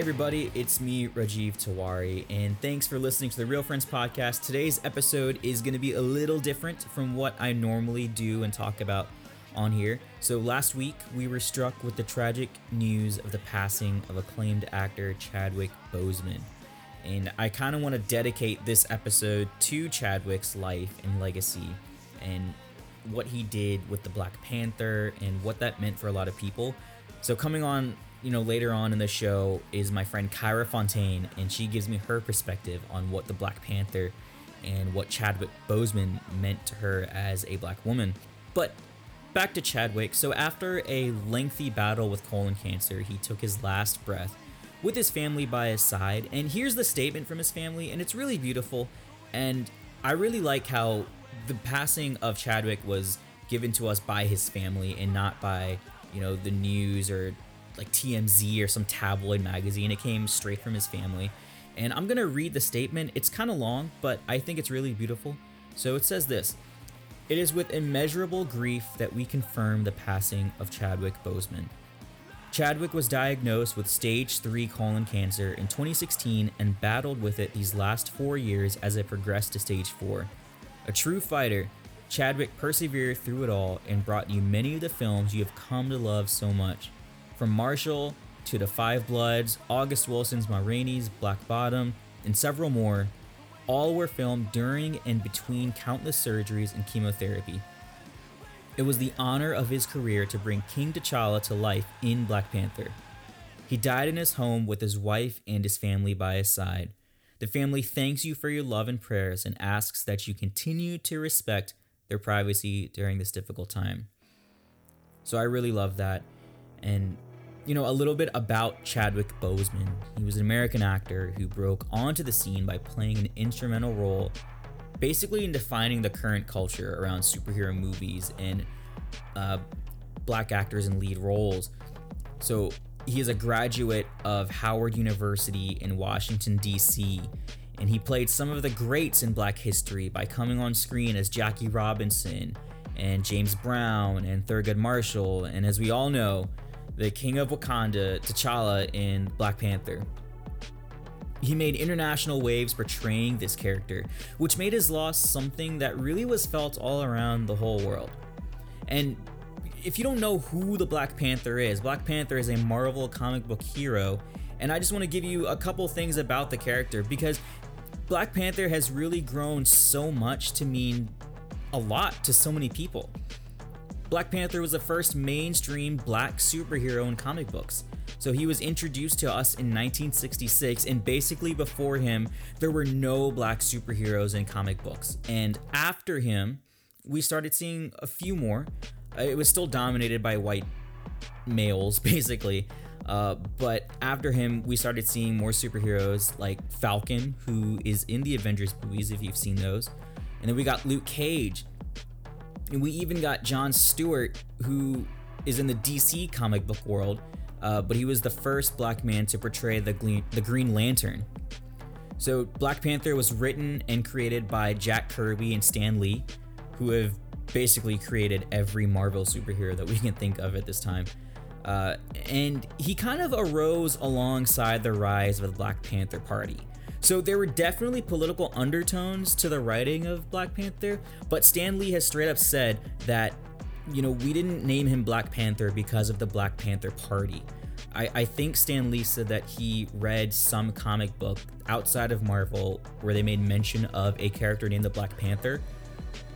Hey everybody, it's me, Rajiv Tawari, and thanks for listening to the Real Friends podcast. Today's episode is going to be a little different from what I normally do and talk about on here. So last week we were struck with the tragic news of the passing of acclaimed actor Chadwick Boseman. And I kind of want to dedicate this episode to Chadwick's life and legacy and what he did with the Black Panther and what that meant for a lot of people. So coming on you know, later on in the show is my friend Kyra Fontaine, and she gives me her perspective on what the Black Panther and what Chadwick Boseman meant to her as a black woman. But back to Chadwick. So, after a lengthy battle with colon cancer, he took his last breath with his family by his side. And here's the statement from his family, and it's really beautiful. And I really like how the passing of Chadwick was given to us by his family and not by, you know, the news or like TMZ or some tabloid magazine. It came straight from his family. And I'm going to read the statement. It's kind of long, but I think it's really beautiful. So it says this It is with immeasurable grief that we confirm the passing of Chadwick Boseman. Chadwick was diagnosed with stage 3 colon cancer in 2016 and battled with it these last four years as it progressed to stage 4. A true fighter, Chadwick persevered through it all and brought you many of the films you have come to love so much. From Marshall to The Five Bloods, August Wilson's Ma Rainey's Black Bottom, and several more, all were filmed during and between countless surgeries and chemotherapy. It was the honor of his career to bring King T'Challa to life in Black Panther. He died in his home with his wife and his family by his side. The family thanks you for your love and prayers and asks that you continue to respect their privacy during this difficult time. So I really love that. And you know, a little bit about Chadwick Boseman. He was an American actor who broke onto the scene by playing an instrumental role, basically in defining the current culture around superhero movies and uh, black actors in lead roles. So he is a graduate of Howard University in Washington, D.C., and he played some of the greats in black history by coming on screen as Jackie Robinson and James Brown and Thurgood Marshall, and as we all know, the King of Wakanda, T'Challa, in Black Panther. He made international waves portraying this character, which made his loss something that really was felt all around the whole world. And if you don't know who the Black Panther is, Black Panther is a Marvel comic book hero, and I just want to give you a couple things about the character because Black Panther has really grown so much to mean a lot to so many people. Black Panther was the first mainstream black superhero in comic books. So he was introduced to us in 1966, and basically before him, there were no black superheroes in comic books. And after him, we started seeing a few more. Uh, it was still dominated by white males, basically. Uh, but after him, we started seeing more superheroes like Falcon, who is in the Avengers movies, if you've seen those. And then we got Luke Cage, and we even got John Stewart, who is in the DC comic book world, uh, but he was the first black man to portray the, Gle- the Green Lantern. So, Black Panther was written and created by Jack Kirby and Stan Lee, who have basically created every Marvel superhero that we can think of at this time. Uh, and he kind of arose alongside the rise of the Black Panther Party. So there were definitely political undertones to the writing of Black Panther, but Stan Lee has straight up said that, you know, we didn't name him Black Panther because of the Black Panther Party. I, I think Stan Lee said that he read some comic book outside of Marvel where they made mention of a character named the Black Panther.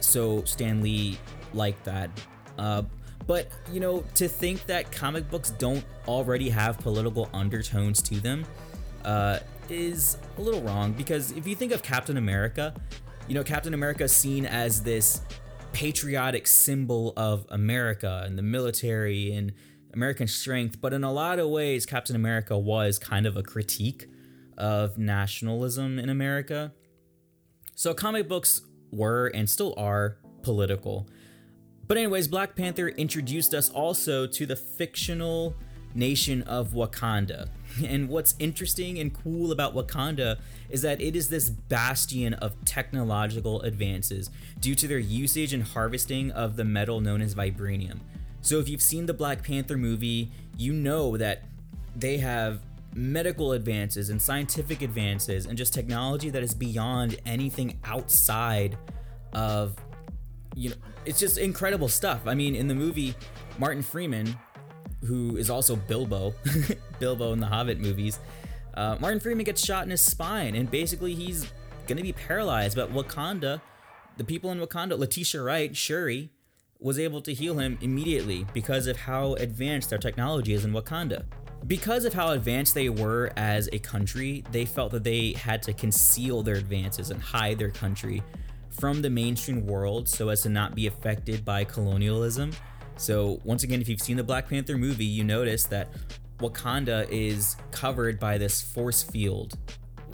So Stan Lee liked that. Uh, but, you know, to think that comic books don't already have political undertones to them, uh, is a little wrong because if you think of Captain America, you know, Captain America is seen as this patriotic symbol of America and the military and American strength, but in a lot of ways, Captain America was kind of a critique of nationalism in America. So comic books were and still are political. But, anyways, Black Panther introduced us also to the fictional nation of Wakanda. And what's interesting and cool about Wakanda is that it is this bastion of technological advances due to their usage and harvesting of the metal known as vibranium. So if you've seen the Black Panther movie, you know that they have medical advances and scientific advances and just technology that is beyond anything outside of you know it's just incredible stuff i mean in the movie martin freeman who is also bilbo bilbo in the hobbit movies uh, martin freeman gets shot in his spine and basically he's gonna be paralyzed but wakanda the people in wakanda letitia wright shuri was able to heal him immediately because of how advanced their technology is in wakanda because of how advanced they were as a country, they felt that they had to conceal their advances and hide their country from the mainstream world so as to not be affected by colonialism. So, once again, if you've seen the Black Panther movie, you notice that Wakanda is covered by this force field.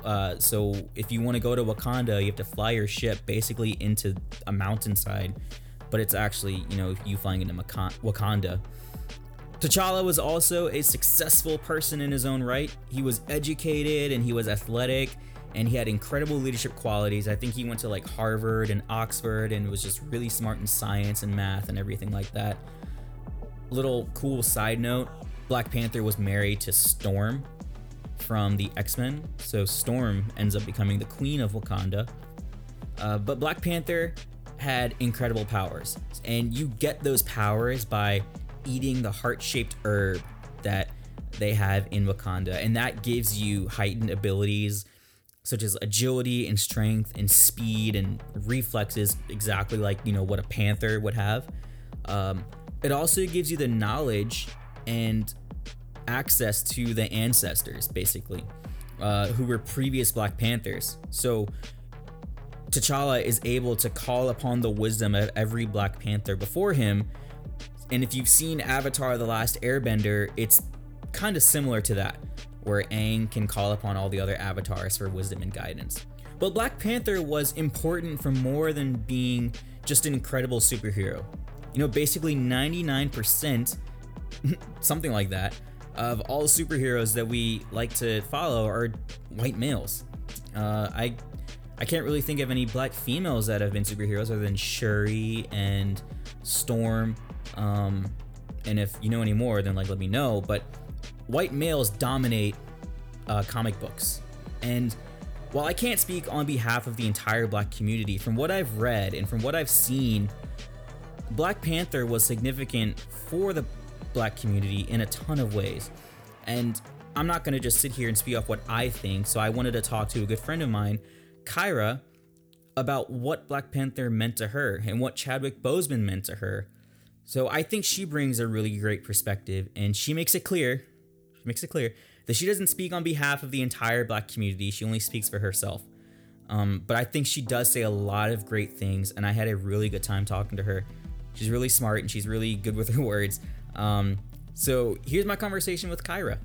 Uh, so, if you want to go to Wakanda, you have to fly your ship basically into a mountainside, but it's actually, you know, you flying into Wakanda. T'Challa was also a successful person in his own right. He was educated and he was athletic and he had incredible leadership qualities. I think he went to like Harvard and Oxford and was just really smart in science and math and everything like that. Little cool side note Black Panther was married to Storm from the X Men, so Storm ends up becoming the queen of Wakanda. Uh, but Black Panther had incredible powers, and you get those powers by eating the heart shaped herb that they have in Wakanda. And that gives you heightened abilities such as agility and strength and speed and reflexes, exactly like, you know, what a panther would have. Um, it also gives you the knowledge and access to the ancestors, basically, uh, who were previous Black Panthers. So T'Challa is able to call upon the wisdom of every Black Panther before him and if you've seen Avatar The Last Airbender, it's kind of similar to that, where Aang can call upon all the other avatars for wisdom and guidance. But Black Panther was important for more than being just an incredible superhero. You know, basically 99%, something like that, of all superheroes that we like to follow are white males. Uh, I I can't really think of any black females that have been superheroes other than Shuri and Storm um, and if you know any more, then like let me know. But white males dominate uh, comic books, and while I can't speak on behalf of the entire black community, from what I've read and from what I've seen, Black Panther was significant for the black community in a ton of ways. And I'm not going to just sit here and speak off what I think, so I wanted to talk to a good friend of mine, Kyra, about what Black Panther meant to her and what Chadwick Boseman meant to her. So I think she brings a really great perspective, and she makes it clear, makes it clear that she doesn't speak on behalf of the entire Black community. She only speaks for herself. Um, but I think she does say a lot of great things, and I had a really good time talking to her. She's really smart and she's really good with her words. Um, so here's my conversation with Kyra.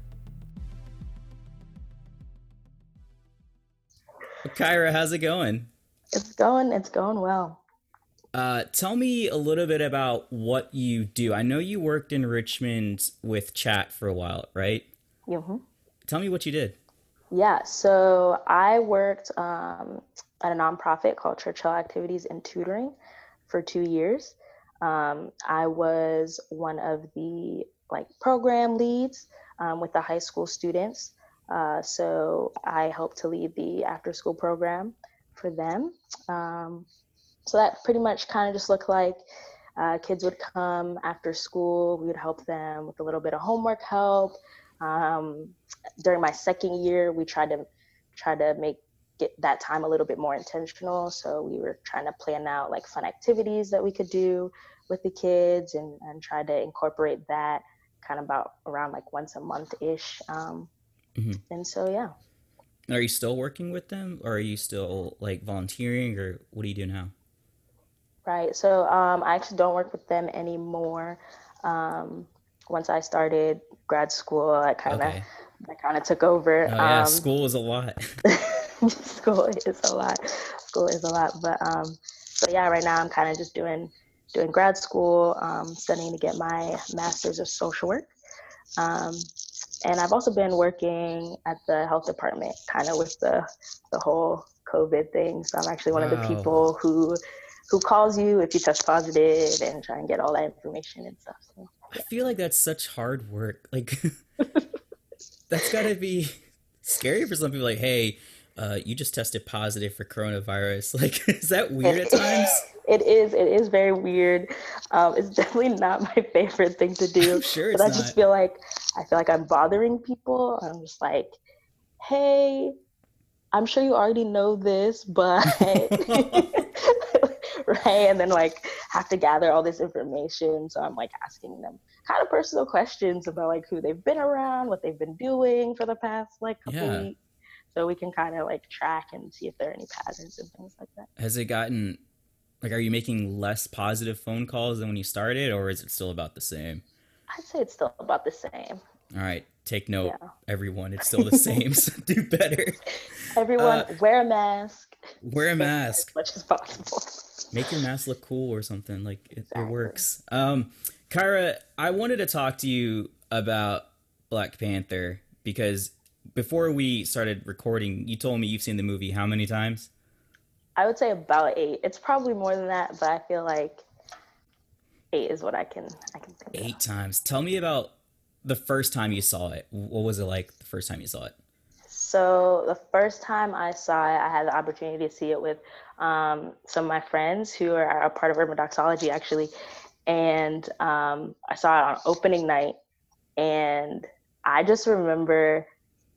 Kyra, how's it going? It's going. It's going well. Uh, tell me a little bit about what you do. I know you worked in Richmond with Chat for a while, right? Mm-hmm. Tell me what you did. Yeah, so I worked um, at a nonprofit called Churchill Activities and Tutoring for two years. Um, I was one of the like program leads um, with the high school students. Uh, so I helped to lead the after school program for them. Um, so that pretty much kind of just looked like uh, kids would come after school. We would help them with a little bit of homework help. Um, during my second year, we tried to try to make get that time a little bit more intentional. So we were trying to plan out like fun activities that we could do with the kids and, and try to incorporate that kind of about around like once a month ish. Um, mm-hmm. And so, yeah. Are you still working with them or are you still like volunteering or what do you do now? Right. So um, I actually don't work with them anymore. Um, once I started grad school, I kind of okay. I kind of took over. Oh, yeah, um, school is a lot. school is a lot. School is a lot. But um, so yeah, right now I'm kind of just doing doing grad school, um, studying to get my master's of social work. Um, and I've also been working at the health department, kind of with the the whole COVID thing. So I'm actually one wow. of the people who who calls you if you test positive and try and get all that information and stuff. So, yeah. I feel like that's such hard work. Like that's got to be scary for some people. Like, hey, uh, you just tested positive for coronavirus. Like, is that weird at times? It is. It is very weird. Um, it's definitely not my favorite thing to do. I'm sure it's but I not. just feel like I feel like I'm bothering people. I'm just like, hey, I'm sure you already know this, but right, and then like have to gather all this information. So I'm like asking them kind of personal questions about like who they've been around, what they've been doing for the past like couple Yeah. weeks. So we can kind of like track and see if there are any patterns and things like that. Has it gotten like? Are you making less positive phone calls than when you started, or is it still about the same? I'd say it's still about the same. All right, take note, Yeah. everyone. It's still the same. so do better. Everyone Uh, wear a mask. Wear a mask as much as possible. Make your mask look cool or something. Like it, it works. Um, Kyra, I wanted to talk to you about Black Panther because before we started recording, you told me you've seen the movie how many times? I would say about eight. It's probably more than that, but I feel like eight is what I can I can think of. Eight times. Tell me about the first time you saw it. What was it like the first time you saw it? So the first time I saw it, I had the opportunity to see it with um, some of my friends who are a part of Urban Doxology actually, and um, I saw it on opening night, and I just remember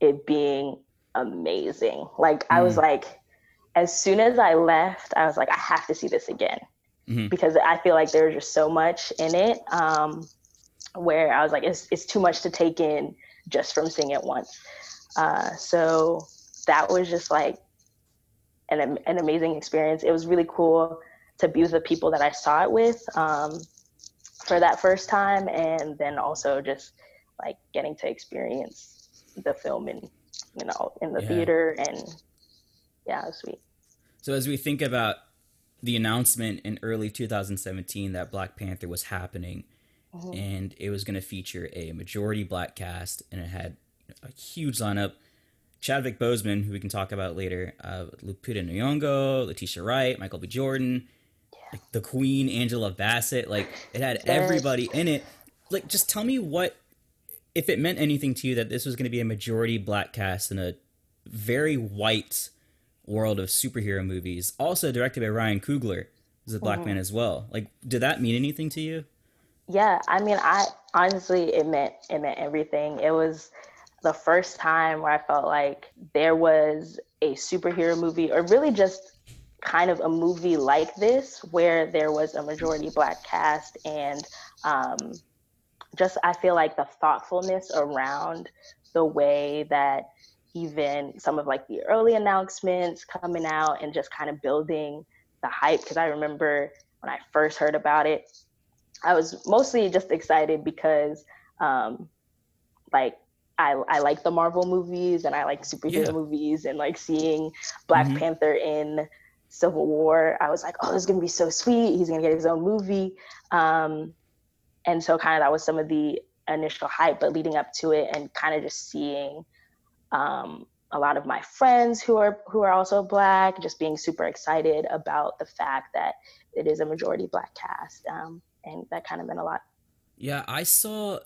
it being amazing. Like I was Mm. like, as soon as I left, I was like, I have to see this again Mhm. because I feel like there's just so much in it. Um, where I was like, it's it's too much to take in just from seeing it once. Uh, so that was just like an an amazing experience. It was really cool to be with the people that I saw it with um, for that first time, and then also just like getting to experience the film in you know in the Yeah. theater and yeah, it was sweet. So as we think about the announcement in early 2017 that Black Panther was happening Mhm. and it was going to feature a majority black cast and it had a huge lineup. Chadwick Boseman, who we can talk about later, uh, Lupita Nyong'o, Letitia Wright, Michael B. Jordan, like the Queen, Angela Bassett. Like it had everybody in it. Like, just tell me what if it meant anything to you that this was going to be a majority black cast in a very white world of superhero movies, also directed by Ryan Coogler, who's a black Mhm. man as well. Like, did that mean anything to you? Yeah, I mean, I honestly, it meant it meant everything. It was the first time where I felt like there was a superhero movie, or really just kind of a movie like this, where there was a majority black cast, and um, just I feel like the thoughtfulness around the way that even some of like the early announcements coming out and just kind of building the hype. Because I remember when I first heard about it, I was mostly just excited because, um, like, I, I like the Marvel movies and I like superhero Yeah. movies and like seeing Black Mhm. Panther in Civil War. I was like, oh, this is gonna be so sweet. He's gonna get his own movie. Um, and so, kind of, that was some of the initial hype, but leading up to it and kind of just seeing um, a lot of my friends who are who are also black, just being super excited about the fact that it is a majority black cast, um, and that kind of meant a lot. Yeah, I saw.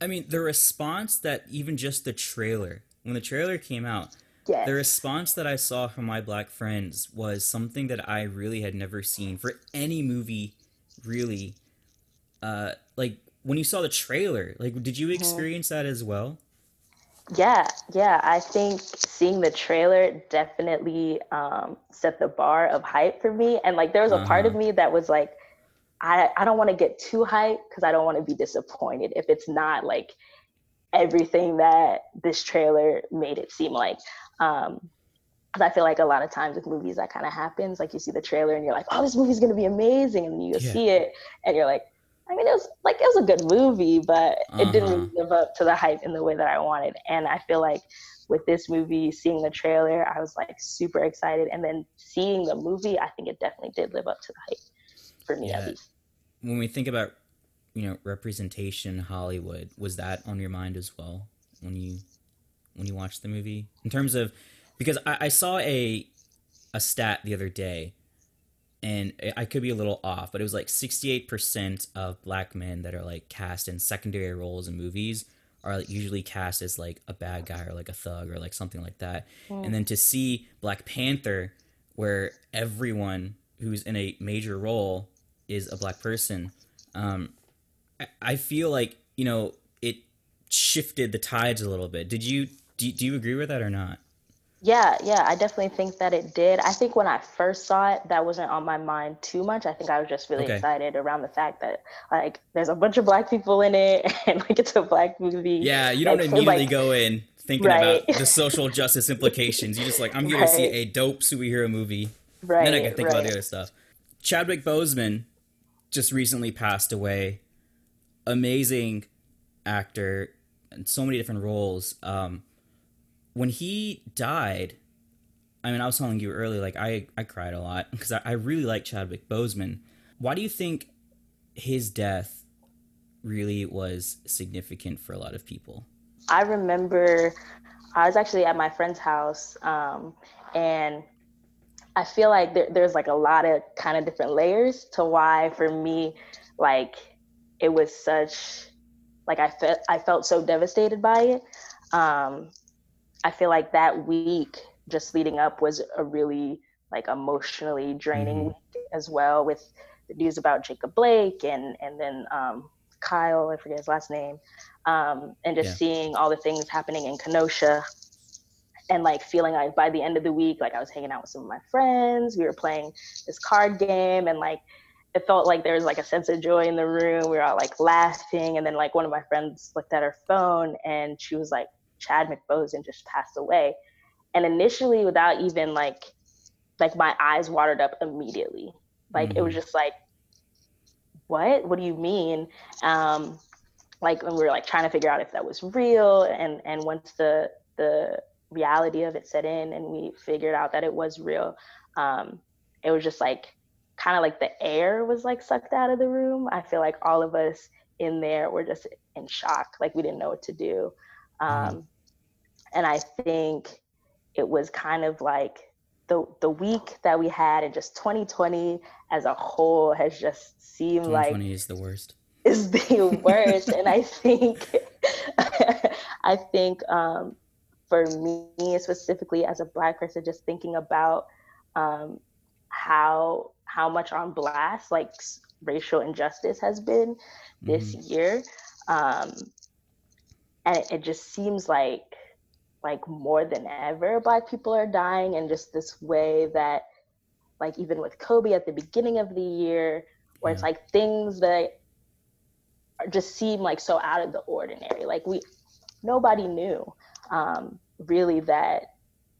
I mean, the response that even just the trailer, when the trailer came out, Yes. the response that I saw from my black friends was something that I really had never seen for any movie, really. Uh, like when you saw the trailer, like, did you experience that as well? Yeah, yeah. I think seeing the trailer definitely um, set the bar of hype for me. And like, there was a part of Uh-huh. me that was like, I, I don't want to get too hyped because I don't want to be disappointed if it's not like everything that this trailer made it seem like. Um, because I feel like a lot of times with movies that kind of happens. Like you see the trailer and you're like, "Oh, this movie's gonna be amazing," and you Yeah. see it and you're like, "I mean, it was like it was a good movie, but it didn't Uh-huh. really live up to the hype in the way that I wanted." And I feel like with this movie, seeing the trailer, I was like super excited, and then seeing the movie, I think it definitely did live up to the hype for me Yeah. at least. When we think about, you know, representation in Hollywood, was that on your mind as well when you when you watched the movie? In terms of, because I, I saw a a stat the other day, and I could be a little off, but it was like sixty eight percent of black men that are like cast in secondary roles in movies are usually cast as like a bad guy or like a thug or like something like that. Mm. And then to see Black Panther, where everyone who's in a major role is a black person, um, I, I feel like you know it shifted the tides a little bit. Did you do, do you agree with that or not? Yeah, yeah, I definitely think that it did. I think when I first saw it, that wasn't on my mind too much. I think I was just really okay. excited around the fact that like there's a bunch of black people in it and like it's a black movie. Yeah, you don't like, immediately like, go in thinking right. about the social justice implications. You're just like, I'm here right. to see a dope superhero movie. Right. Then I can think right. about the other stuff. Chadwick Boseman just recently passed away. Amazing actor in so many different roles. Um, when he died, I mean, I was telling you earlier, like I, I cried a lot because I, I really like Chadwick Boseman. Why do you think his death really was significant for a lot of people? I remember I was actually at my friend's house, um, and I feel like there, there's like a lot of kind of different layers to why, for me, like it was such like I felt I felt so devastated by it. Um, I feel like that week just leading up was a really like emotionally draining mm-hmm. week as well with the news about Jacob Blake and and then um, Kyle, I forget his last name, um, and just yeah. seeing all the things happening in Kenosha and like feeling like by the end of the week, like I was hanging out with some of my friends, we were playing this card game and like it felt like there was like a sense of joy in the room. We were all like laughing. And then like one of my friends looked at her phone and she was like, Chadwick Boseman just passed away. And initially, without even like, like my eyes watered up immediately. Like mm-hmm. it was mm-hmm. just like, what? What do you mean? Um, like when we were like trying to figure out if that was real, and and once the the reality of it set in, and we figured out that it was real, um, it was just like kind of like the air was like sucked out of the room. I feel like all of us in there were just in shock, like we didn't know what to do. Um, and I think it was kind of like the the week that we had in just 2020 as a whole has just seemed 2020 like 2020 is the worst. Is the worst, and I think I think um, for me specifically as a black person, just thinking about um, how how much on blast like racial injustice has been this mm-hmm. year, um, and it, it just seems like like more than ever black people are dying and just this way that like even with kobe at the beginning of the year where yeah. it's like things that just seem like so out of the ordinary like we nobody knew um, really that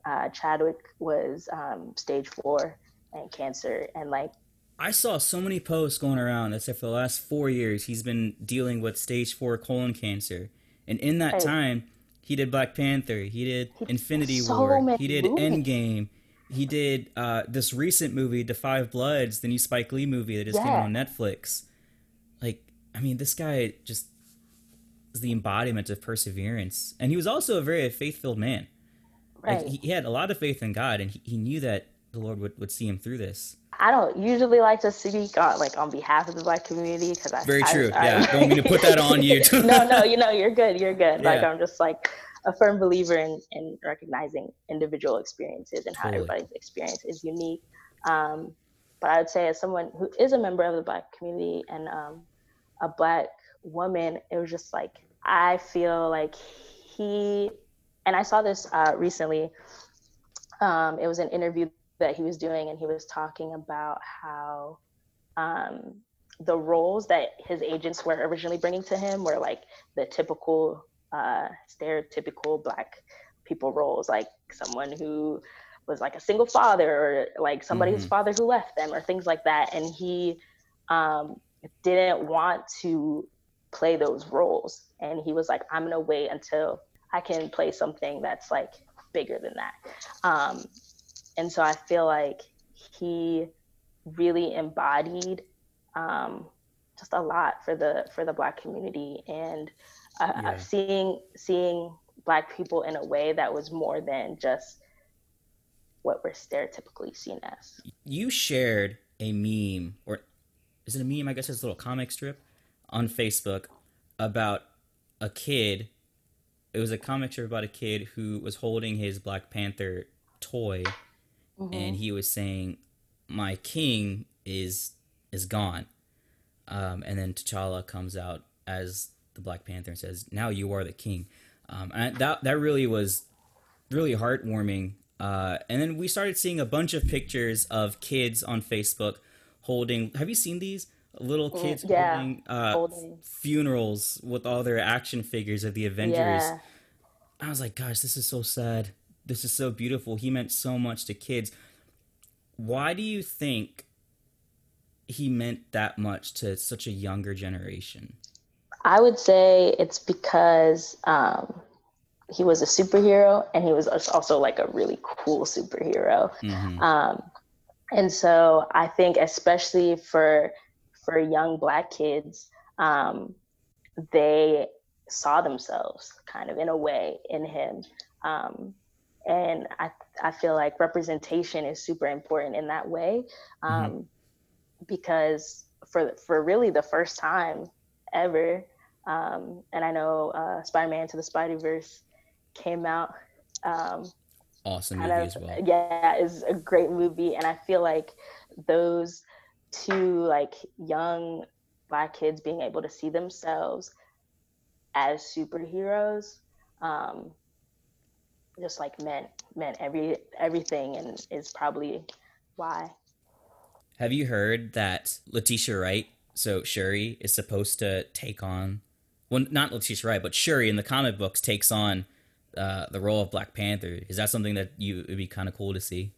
uh, chadwick was um, stage four and cancer and like I saw so many posts going around that said for the last four years he's been dealing with stage four colon cancer. And in that time, he did Black Panther. He did he Infinity so War. He did movies. Endgame. He did uh, this recent movie, The Five Bloods, the new Spike Lee movie that just yeah. came on Netflix. Like, I mean, this guy just is the embodiment of perseverance, and he was also a very faith-filled man. Right. Like, he, had a lot of faith in God, and he, he knew that the Lord would, would see him through this. I don't usually like to speak on like on behalf of the black community because I very true. I, yeah, I, don't mean to put that on you. no, no, you know you're good. You're good. Yeah. Like I'm just like a firm believer in in recognizing individual experiences and how totally. everybody's experience is unique. Um, but I would say as someone who is a member of the black community and um, a black woman, it was just like I feel like he and I saw this uh, recently. Um, it was an interview that he was doing, and he was talking about how um, the roles that his agents were originally bringing to him were like the typical, uh, stereotypical black people roles, like someone who was like a single father or like somebody's mm-hmm. father who left them or things like that. And he um, didn't want to play those roles. And he was like, I'm to wait until I can play something that's like bigger than that. Um, and so I feel like he really embodied um, just a lot for the for the Black community and uh, yeah. seeing seeing Black people in a way that was more than just what we're stereotypically seen as. You shared a meme, or is it a meme? I guess it's a little comic strip on Facebook about a kid it was a comic strip about a kid who was holding his Black Panther toy, Mhm. and he was saying, "My king is is gone," um, and then T'Challa comes out as the Black Panther and says, "Now you are the king," um, and that that really was really heartwarming. Uh, and then we started seeing a bunch of pictures of kids on Facebook holding. Have you seen these little Mm, kids yeah, holding, uh, holding. funerals with all their action figures of the Avengers? Yeah. I was like, gosh, this is so sad. This is so beautiful. He meant so much to kids. Why do you think he meant that much to such a younger generation? I would say it's because um, he was a superhero and he was also like a really cool superhero. Mhm. Um, and so I think especially for for young black kids, um, they saw themselves kind of in a way in him. Um, and I, I feel like representation is super important in that way um, because for, for really the first time ever, um, and I know uh, Spider-Man to the Spider-Verse came out um, Awesome movie of as well. yeah is a great movie and i feel like those two like young black kids being able to see themselves as superheroes um just like meant meant every everything and is probably why Have you heard that Letitia Wright, so Shuri, is supposed to take on, well, not Letitia Wright, but Shuri in the comic books takes on uh, the role of Black Panther. Is that something that you would be kind of cool to see?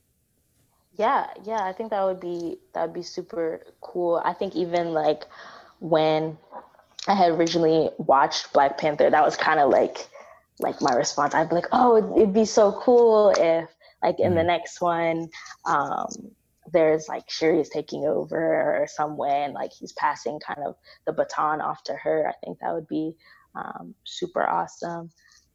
Yeah, yeah, I think that would be that would be super cool. I think even like when I had originally watched Black Panther, that was kind of like like my response. I'd be like, oh, it'd, it'd be so cool if like in the Mhm. next one, um, there's like Shuri is taking over or some way, and like he's passing kind of the baton off to her. I think that would be um, super awesome.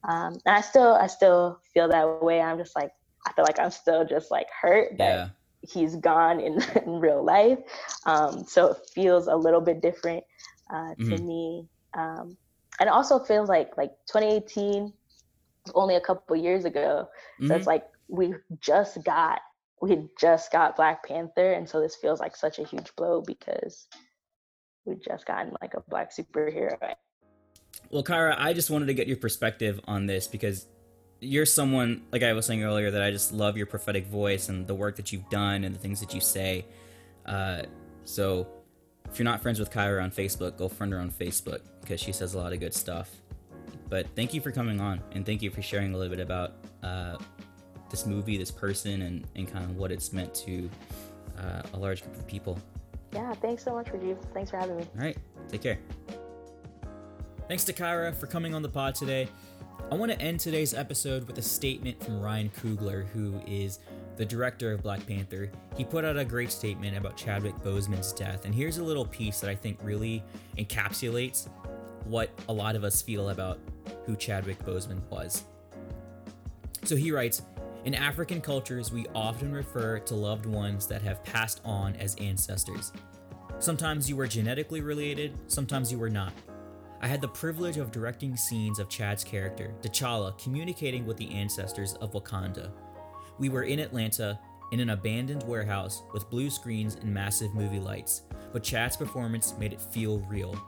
Um, and I still I still feel that way. I'm just like I feel like I'm still just like hurt that Yeah. he's gone in, in real life. Um, so it feels a little bit different uh, to Mhm. me. Um, and also feels like like 2018 was only a couple years ago. So Mhm. it's like we just got we just got Black Panther, and so this feels like such a huge blow because we just gotten like a black superhero. Well, Kyra, I just wanted to get your perspective on this because you're someone, like I was saying earlier, that I just love your prophetic voice and the work that you've done and the things that you say. Uh, so, if you're not friends with Kyra on Facebook, go friend her on Facebook because she says a lot of good stuff. But thank you for coming on and thank you for sharing a little bit about uh, this movie, this person, and, and kind of what it's meant to uh, a large group of people. Yeah, thanks so much, Rajiv. Thanks for having me. All right, take care. Thanks to Kyra for coming on the pod today. I want to end today's episode with a statement from Ryan Coogler, who is the director of Black Panther. He put out a great statement about Chadwick Boseman's death, and here's a little piece that I think really encapsulates what a lot of us feel about who Chadwick Boseman was. So he writes In African cultures, we often refer to loved ones that have passed on as ancestors. Sometimes you were genetically related, sometimes you were not. I had the privilege of directing scenes of Chad's character, T'Challa, communicating with the ancestors of Wakanda. We were in Atlanta, in an abandoned warehouse with blue screens and massive movie lights, but Chad's performance made it feel real.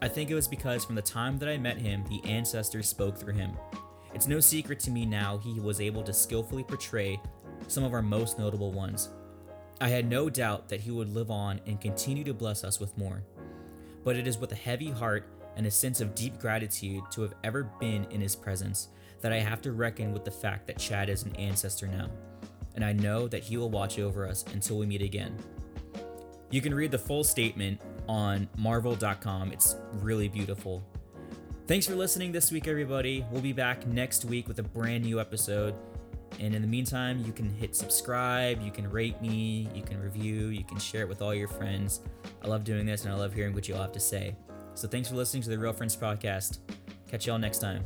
I think it was because from the time that I met him, the ancestors spoke through him. It's no secret to me now he was able to skillfully portray some of our most notable ones. I had no doubt that he would live on and continue to bless us with more. But it is with a heavy heart and a sense of deep gratitude to have ever been in his presence that I have to reckon with the fact that Chad is an ancestor now. And I know that he will watch over us until we meet again. You can read the full statement on marvel.com. It's really beautiful. Thanks for listening this week, everybody. We'll be back next week with a brand new episode. And in the meantime, you can hit subscribe, you can rate me, you can review, you can share it with all your friends. I love doing this and I love hearing what you all have to say. So thanks for listening to the Real Friends Podcast. Catch y'all next time.